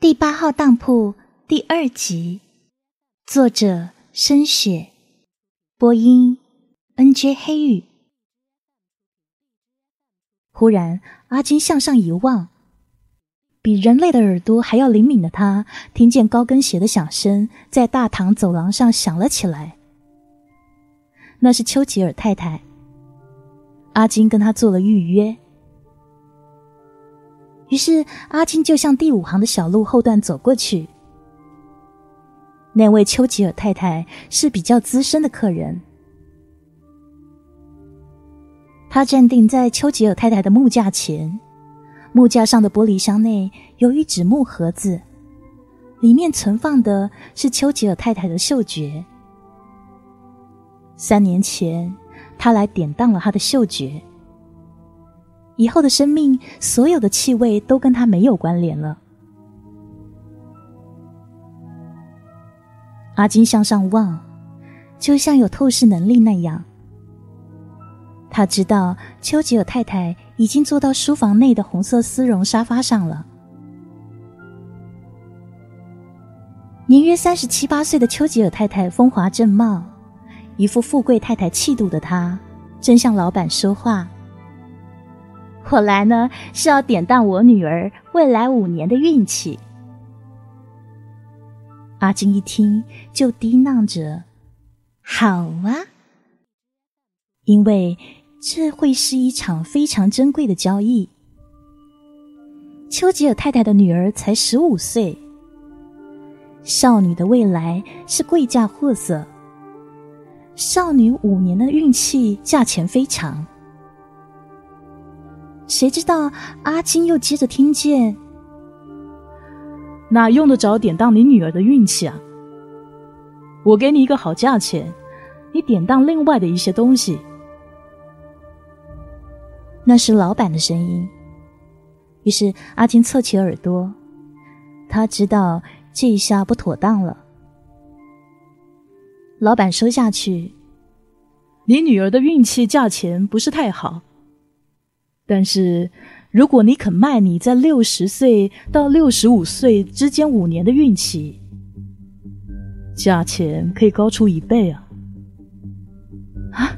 第八号当铺第二集，作者：深雪，播音：N.J. 黑玉。忽然，阿金向上一望，比人类的耳朵还要灵敏的他，听见高跟鞋的响声在大堂走廊上响了起来。那是丘吉尔太太。阿金跟他做了预约。于是，阿金就向第五行的小路后段走过去。那位丘吉尔太太是比较资深的客人，他站定在丘吉尔太太的木架前，木架上的玻璃箱内有一纸木盒子，里面存放的是丘吉尔太太的嗅觉。三年前，他来典当了他的嗅觉。以后的生命，所有的气味都跟他没有关联了。阿金向上望，就像有透视能力那样。他知道丘吉尔太太已经坐到书房内的红色丝绒沙发上了。年约三十七八岁的丘吉尔太太风华正茂，一副富贵太太气度的她，正向老板说话。我来呢是要典当我女儿未来五年的运气。阿金一听就低囔着：“好啊，因为这会是一场非常珍贵的交易。”丘吉尔太太的女儿才十五岁，少女的未来是贵价货色，少女五年的运气价钱非常。谁知道阿金又接着听见，哪用得着典当你女儿的运气啊？我给你一个好价钱，你典当另外的一些东西。那是老板的声音。于是阿金侧起耳朵，他知道这一下不妥当了。老板说下去：“你女儿的运气价钱不是太好。”但是，如果你肯卖你在六十岁到六十五岁之间五年的运气，价钱可以高出一倍啊！啊，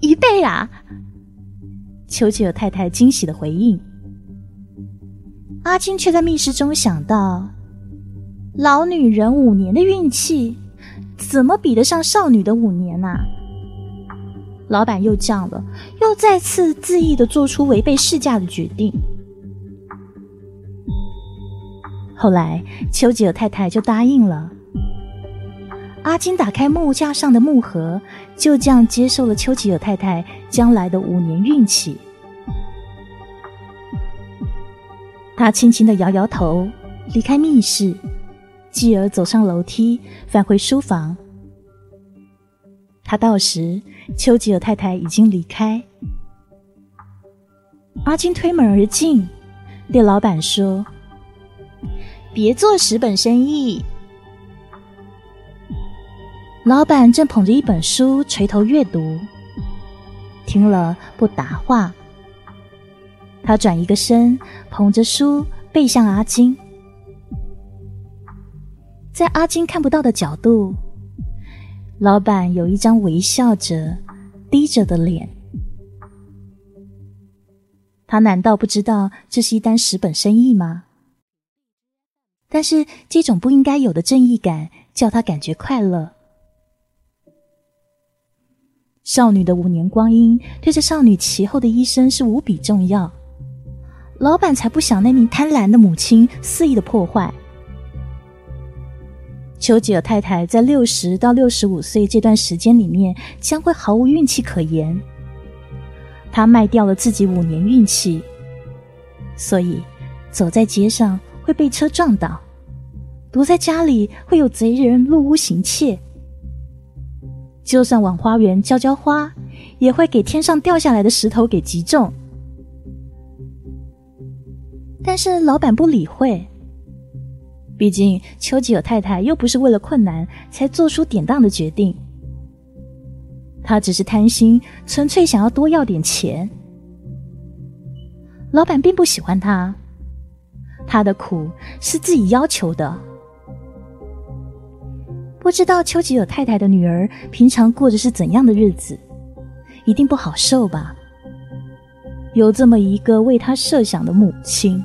一倍啊！丘吉尔太太惊喜的回应。阿金却在密室中想到：老女人五年的运气，怎么比得上少女的五年呐？老板又犟了，又再次恣意的做出违背市价的决定。后来，丘吉尔太太就答应了。阿金打开木架上的木盒，就这样接受了丘吉尔太太将来的五年运气。他轻轻的摇摇头，离开密室，继而走上楼梯，返回书房。他到时，丘吉尔太太已经离开。阿金推门而进，对老板说：“别做十本生意。”老板正捧着一本书垂头阅读，听了不答话。他转一个身，捧着书背向阿金，在阿金看不到的角度。老板有一张微笑着、低着的脸，他难道不知道这是一单十本生意吗？但是这种不应该有的正义感叫他感觉快乐。少女的五年光阴对这少女其后的一生是无比重要，老板才不想那名贪婪的母亲肆意的破坏。丘吉尔太太在六十到六十五岁这段时间里面将会毫无运气可言。她卖掉了自己五年运气，所以走在街上会被车撞倒，躲在家里会有贼人入屋行窃，就算往花园浇浇花，也会给天上掉下来的石头给击中。但是老板不理会。毕竟，丘吉尔太太又不是为了困难才做出典当的决定，她只是贪心，纯粹想要多要点钱。老板并不喜欢他，他的苦是自己要求的。不知道丘吉尔太太的女儿平常过着是怎样的日子，一定不好受吧？有这么一个为他设想的母亲。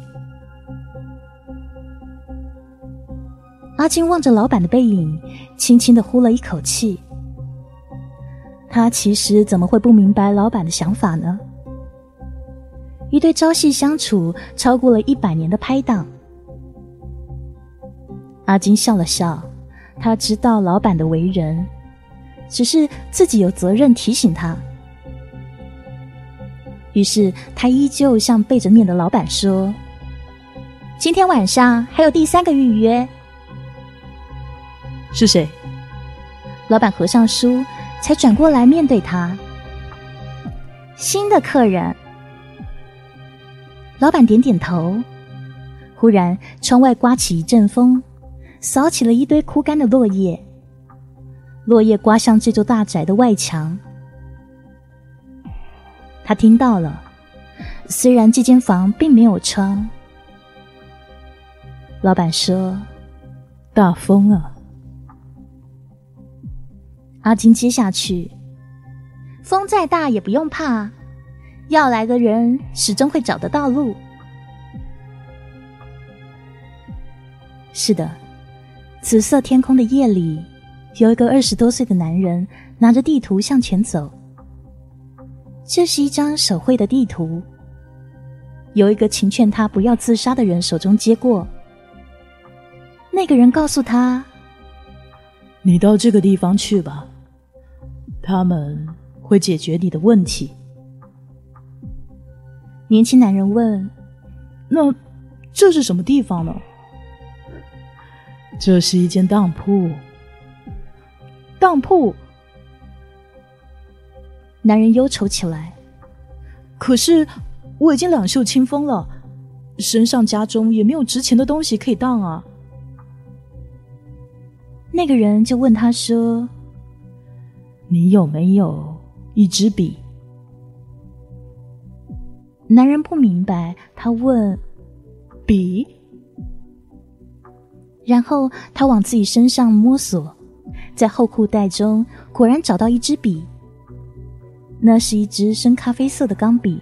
阿金望着老板的背影，轻轻的呼了一口气。他其实怎么会不明白老板的想法呢？一对朝夕相处超过了一百年的拍档，阿金笑了笑。他知道老板的为人，只是自己有责任提醒他。于是他依旧向背着面的老板说：“今天晚上还有第三个预约。”是谁？老板合上书，才转过来面对他。新的客人。老板点点头。忽然，窗外刮起一阵风，扫起了一堆枯干的落叶。落叶刮向这座大宅的外墙。他听到了，虽然这间房并没有窗。老板说：“大风啊。”阿金接下去，风再大也不用怕，要来的人始终会找得到路。是的，紫色天空的夜里，有一个二十多岁的男人拿着地图向前走。这是一张手绘的地图，有一个请劝他不要自杀的人手中接过。那个人告诉他：“你到这个地方去吧。”他们会解决你的问题。年轻男人问：“那这是什么地方呢？”“这是一间当铺。”“当铺。”男人忧愁起来。“可是我已经两袖清风了，身上家中也没有值钱的东西可以当啊。”那个人就问他说。你有没有一支笔？男人不明白，他问：“笔？”然后他往自己身上摸索，在后裤袋中果然找到一支笔。那是一支深咖啡色的钢笔，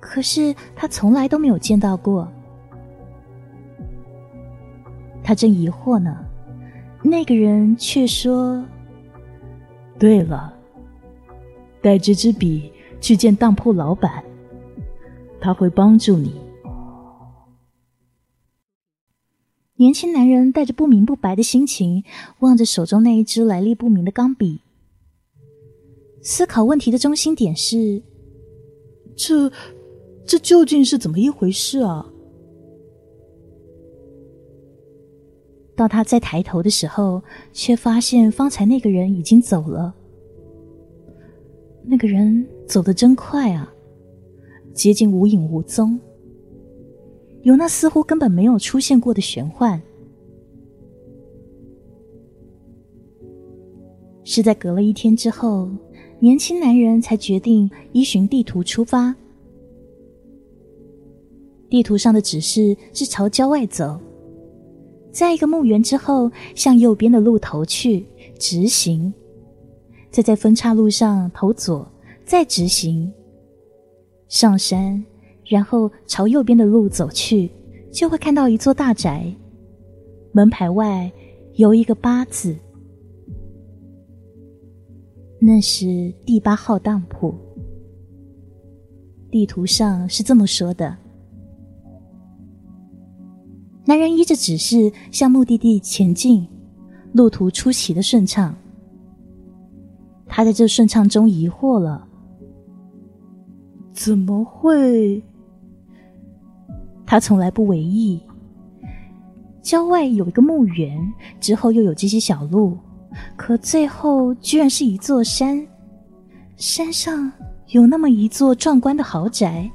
可是他从来都没有见到过。他正疑惑呢，那个人却说。对了，带这支笔去见当铺老板，他会帮助你。年轻男人带着不明不白的心情望着手中那一支来历不明的钢笔，思考问题的中心点是：这这究竟是怎么一回事啊？到他再抬头的时候，却发现方才那个人已经走了。那个人走得真快啊，接近无影无踪，有那似乎根本没有出现过的玄幻。是在隔了一天之后，年轻男人才决定依循地图出发。地图上的指示是朝郊外走。在一个墓园之后，向右边的路头去直行，再在分岔路上投左，再直行上山，然后朝右边的路走去，就会看到一座大宅，门牌外有一个八字，那是第八号当铺。地图上是这么说的。男人依着指示向目的地前进，路途出奇的顺畅。他在这顺畅中疑惑了：怎么会？他从来不为意。郊外有一个墓园，之后又有这些小路，可最后居然是一座山，山上有那么一座壮观的豪宅。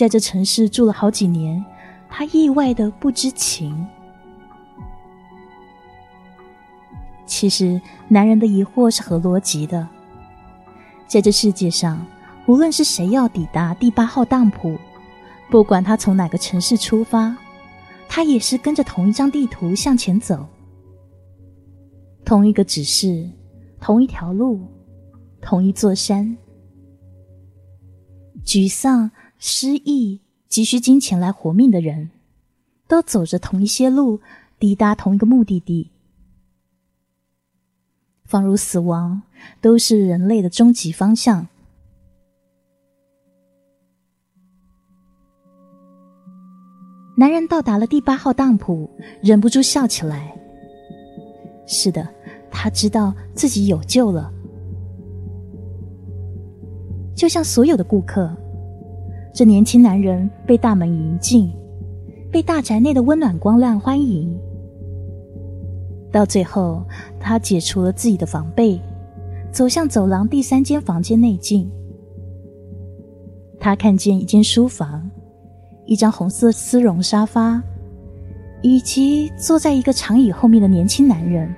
在这城市住了好几年，他意外的不知情。其实，男人的疑惑是合逻辑的。在这世界上，无论是谁要抵达第八号当铺，不管他从哪个城市出发，他也是跟着同一张地图向前走，同一个指示，同一条路，同一座山。沮丧、失意、急需金钱来活命的人，都走着同一些路，抵达同一个目的地。仿如死亡，都是人类的终极方向。男人到达了第八号当铺，忍不住笑起来。是的，他知道自己有救了。就像所有的顾客，这年轻男人被大门迎进，被大宅内的温暖光亮欢迎。到最后，他解除了自己的防备，走向走廊第三间房间内进。他看见一间书房。一张红色丝绒沙发，以及坐在一个长椅后面的年轻男人。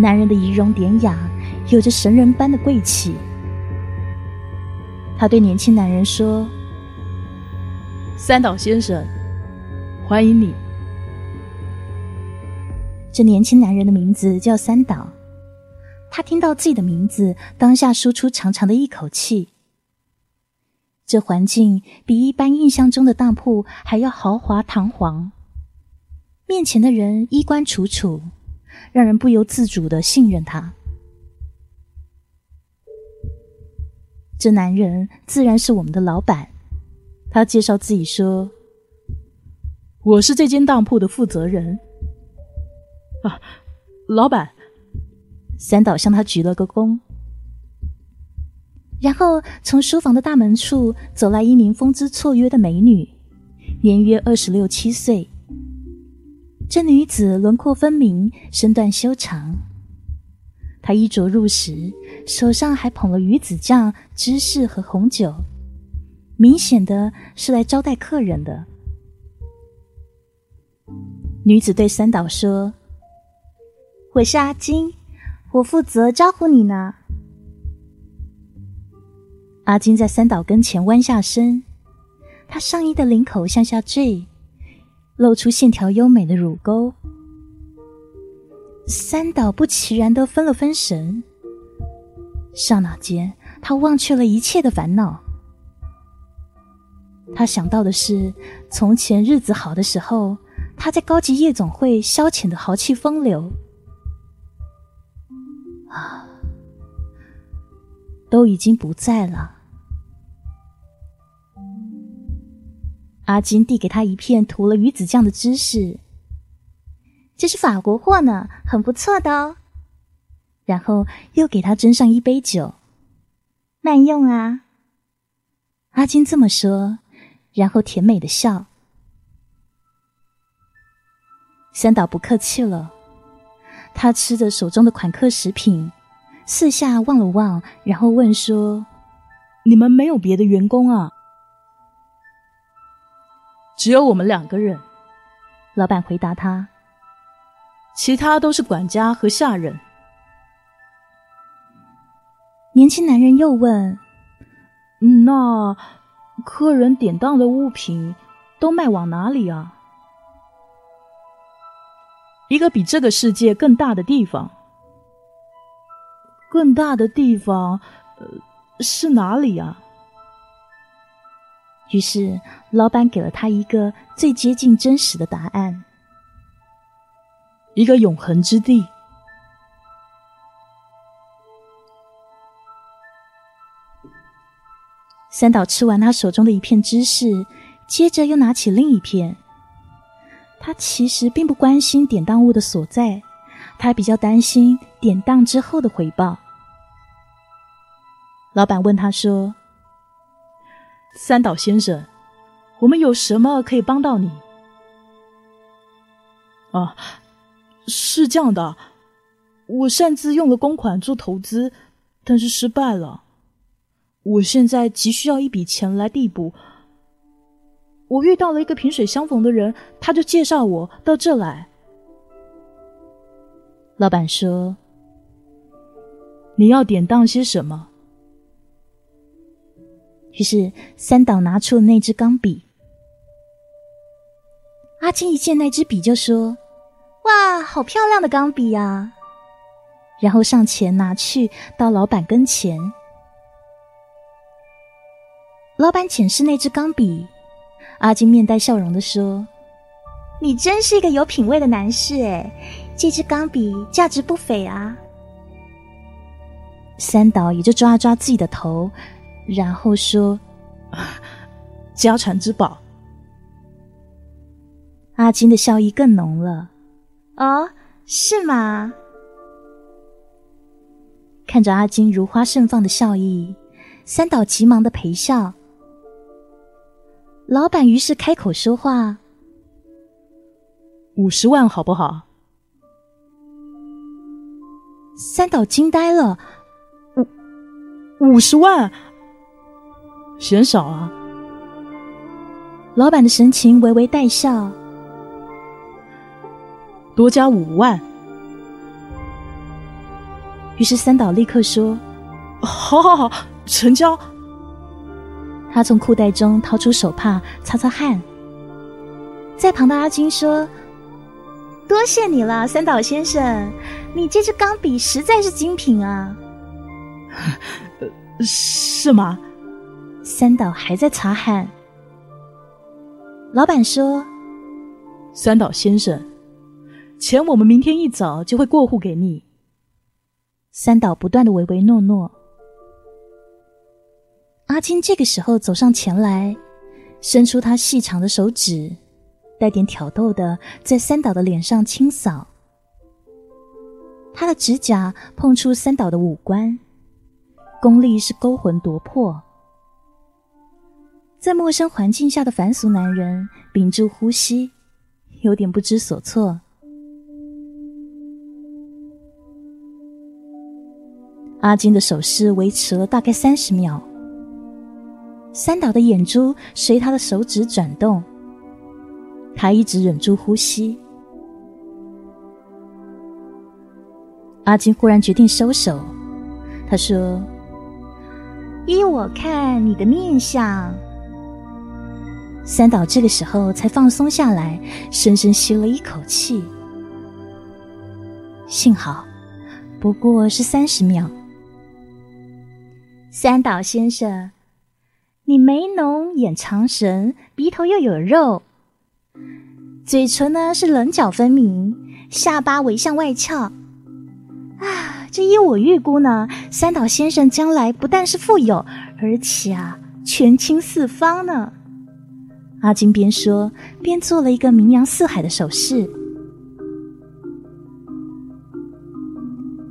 男人的仪容典雅，有着神人般的贵气。他对年轻男人说：“三岛先生，欢迎你。”这年轻男人的名字叫三岛。他听到自己的名字，当下舒出长长的一口气。这环境比一般印象中的当铺还要豪华堂皇，面前的人衣冠楚楚，让人不由自主的信任他。这男人自然是我们的老板，他介绍自己说：“我是这间当铺的负责人。”啊，老板。三岛向他鞠了个躬，然后从书房的大门处走来一名风姿绰约的美女，年约二十六七岁。这女子轮廓分明，身段修长。她衣着入时，手上还捧了鱼子酱、芝士和红酒，明显的是来招待客人的。女子对三岛说：“我是阿金。”我负责招呼你呢。阿金在三岛跟前弯下身，他上衣的领口向下坠，露出线条优美的乳沟。三岛不其然的分了分神，刹那间，他忘却了一切的烦恼。他想到的是，从前日子好的时候，他在高级夜总会消遣的豪气风流。啊，都已经不在了。阿金递给他一片涂了鱼子酱的芝士，这是法国货呢，很不错的哦。然后又给他斟上一杯酒，慢用啊。阿金这么说，然后甜美的笑。三岛不客气了。他吃着手中的款客食品，四下望了望，然后问说：“你们没有别的员工啊？”“只有我们两个人。”老板回答他，“其他都是管家和下人。”年轻男人又问：“那客人典当的物品都卖往哪里啊？”一个比这个世界更大的地方，更大的地方，呃，是哪里呀？于是老板给了他一个最接近真实的答案：一个永恒之地。三岛吃完他手中的一片芝士，接着又拿起另一片。他其实并不关心典当物的所在，他比较担心典当之后的回报。老板问他说：“三岛先生，我们有什么可以帮到你？”啊，是这样的，我擅自用了公款做投资，但是失败了。我现在急需要一笔钱来递补。我遇到了一个萍水相逢的人，他就介绍我到这来。老板说：“你要典当些什么？”于是三岛拿出了那支钢笔。阿金一见那支笔就说：“哇，好漂亮的钢笔呀！”然后上前拿去到老板跟前。老板检视那支钢笔，阿金面带笑容的说：“你真是一个有品味的男士哎，这支钢笔价值不菲啊。”三岛也就抓了抓自己的头，然后说：“家传之宝。”阿金的笑意更浓了。哦，是吗？看着阿金如花盛放的笑意，三岛急忙的陪笑。老板于是开口说话：“五十万好不好？”三岛惊呆了，五五十万，嫌少啊！老板的神情微微带笑，多加五万。于是三岛立刻说：“好好好，成交。”他从裤袋中掏出手帕擦擦汗，在旁的阿金说：“多谢你了，三岛先生，你这支钢笔实在是精品啊。”“是吗？”三岛还在擦汗。老板说：“三岛先生，钱我们明天一早就会过户给你。”三岛不断的唯唯诺诺。阿金这个时候走上前来，伸出他细长的手指，带点挑逗的在三岛的脸上清扫。他的指甲碰触三岛的五官，功力是勾魂夺魄。在陌生环境下的凡俗男人屏住呼吸，有点不知所措。阿金的手势维持了大概三十秒。三岛的眼珠随他的手指转动，他一直忍住呼吸。阿金忽然决定收手，他说：“依我看，你的面相……”三岛这个时候才放松下来，深深吸了一口气。幸好，不过是三十秒。三岛先生。你眉浓眼长神，鼻头又有肉，嘴唇呢是棱角分明，下巴微向外翘。啊，这依我预估呢，三岛先生将来不但是富有，而且啊权倾四方呢。阿金边说边做了一个名扬四海的手势。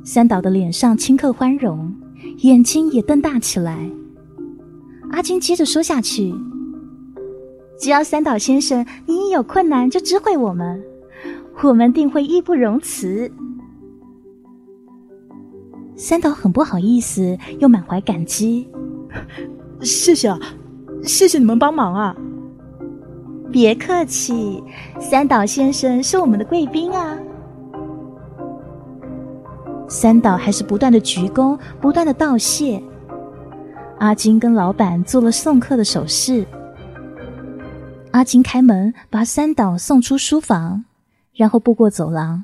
三岛的脸上顷刻欢容，眼睛也瞪大起来。阿金接着说下去：“只要三岛先生你一有困难就知会我们，我们定会义不容辞。”三岛很不好意思，又满怀感激：“谢谢啊，谢谢你们帮忙啊！”“别客气，三岛先生是我们的贵宾啊。”三岛还是不断的鞠躬，不断的道谢。阿金跟老板做了送客的手势。阿金开门，把三岛送出书房，然后步过走廊，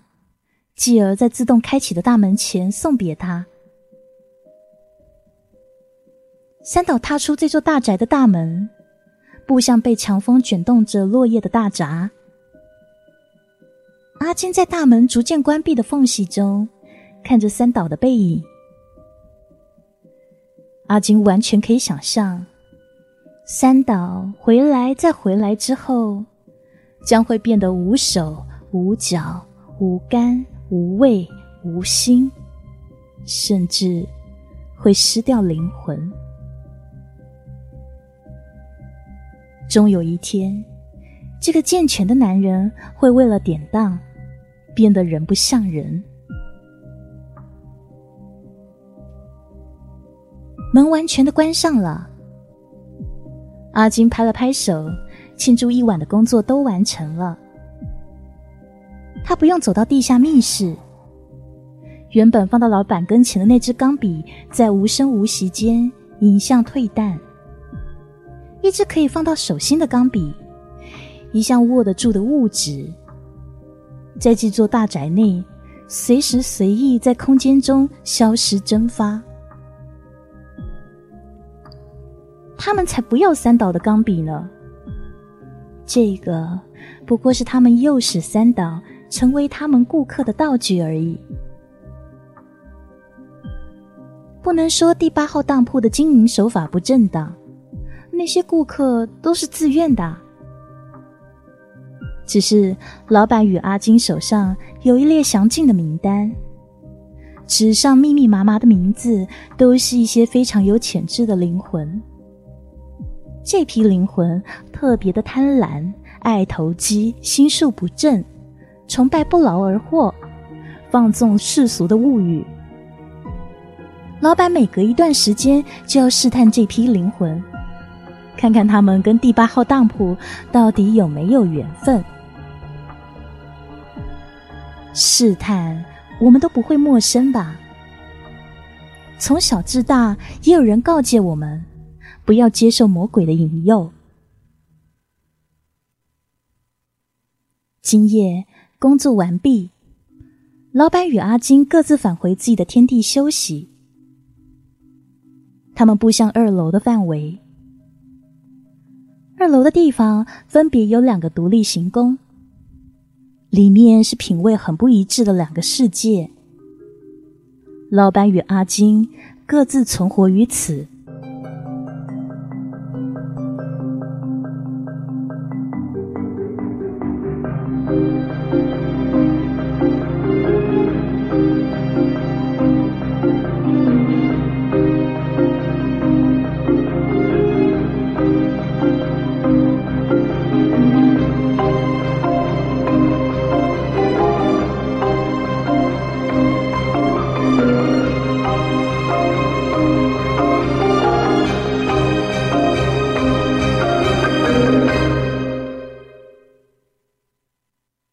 继而在自动开启的大门前送别他。三岛踏出这座大宅的大门，步向被强风卷动着落叶的大闸。阿金在大门逐渐关闭的缝隙中，看着三岛的背影。阿金完全可以想象，三岛回来再回来之后，将会变得无手无脚、无肝无胃无心，甚至会失掉灵魂。终有一天，这个健全的男人会为了典当，变得人不像人。门完全的关上了。阿金拍了拍手，庆祝一晚的工作都完成了。他不用走到地下密室。原本放到老板跟前的那支钢笔，在无声无息间影像退淡。一支可以放到手心的钢笔，一项握得住的物质，在这座大宅内，随时随意在空间中消失蒸发。他们才不要三岛的钢笔呢！这个不过是他们诱使三岛成为他们顾客的道具而已。不能说第八号当铺的经营手法不正当，那些顾客都是自愿的。只是老板与阿金手上有一列详尽的名单，纸上密密麻麻的名字，都是一些非常有潜质的灵魂。这批灵魂特别的贪婪、爱投机、心术不正、崇拜不劳而获、放纵世俗的物欲。老板每隔一段时间就要试探这批灵魂，看看他们跟第八号当铺到底有没有缘分。试探，我们都不会陌生吧？从小至大，也有人告诫我们。不要接受魔鬼的引诱。今夜工作完毕，老板与阿金各自返回自己的天地休息。他们步向二楼的范围。二楼的地方分别有两个独立行宫，里面是品味很不一致的两个世界。老板与阿金各自存活于此。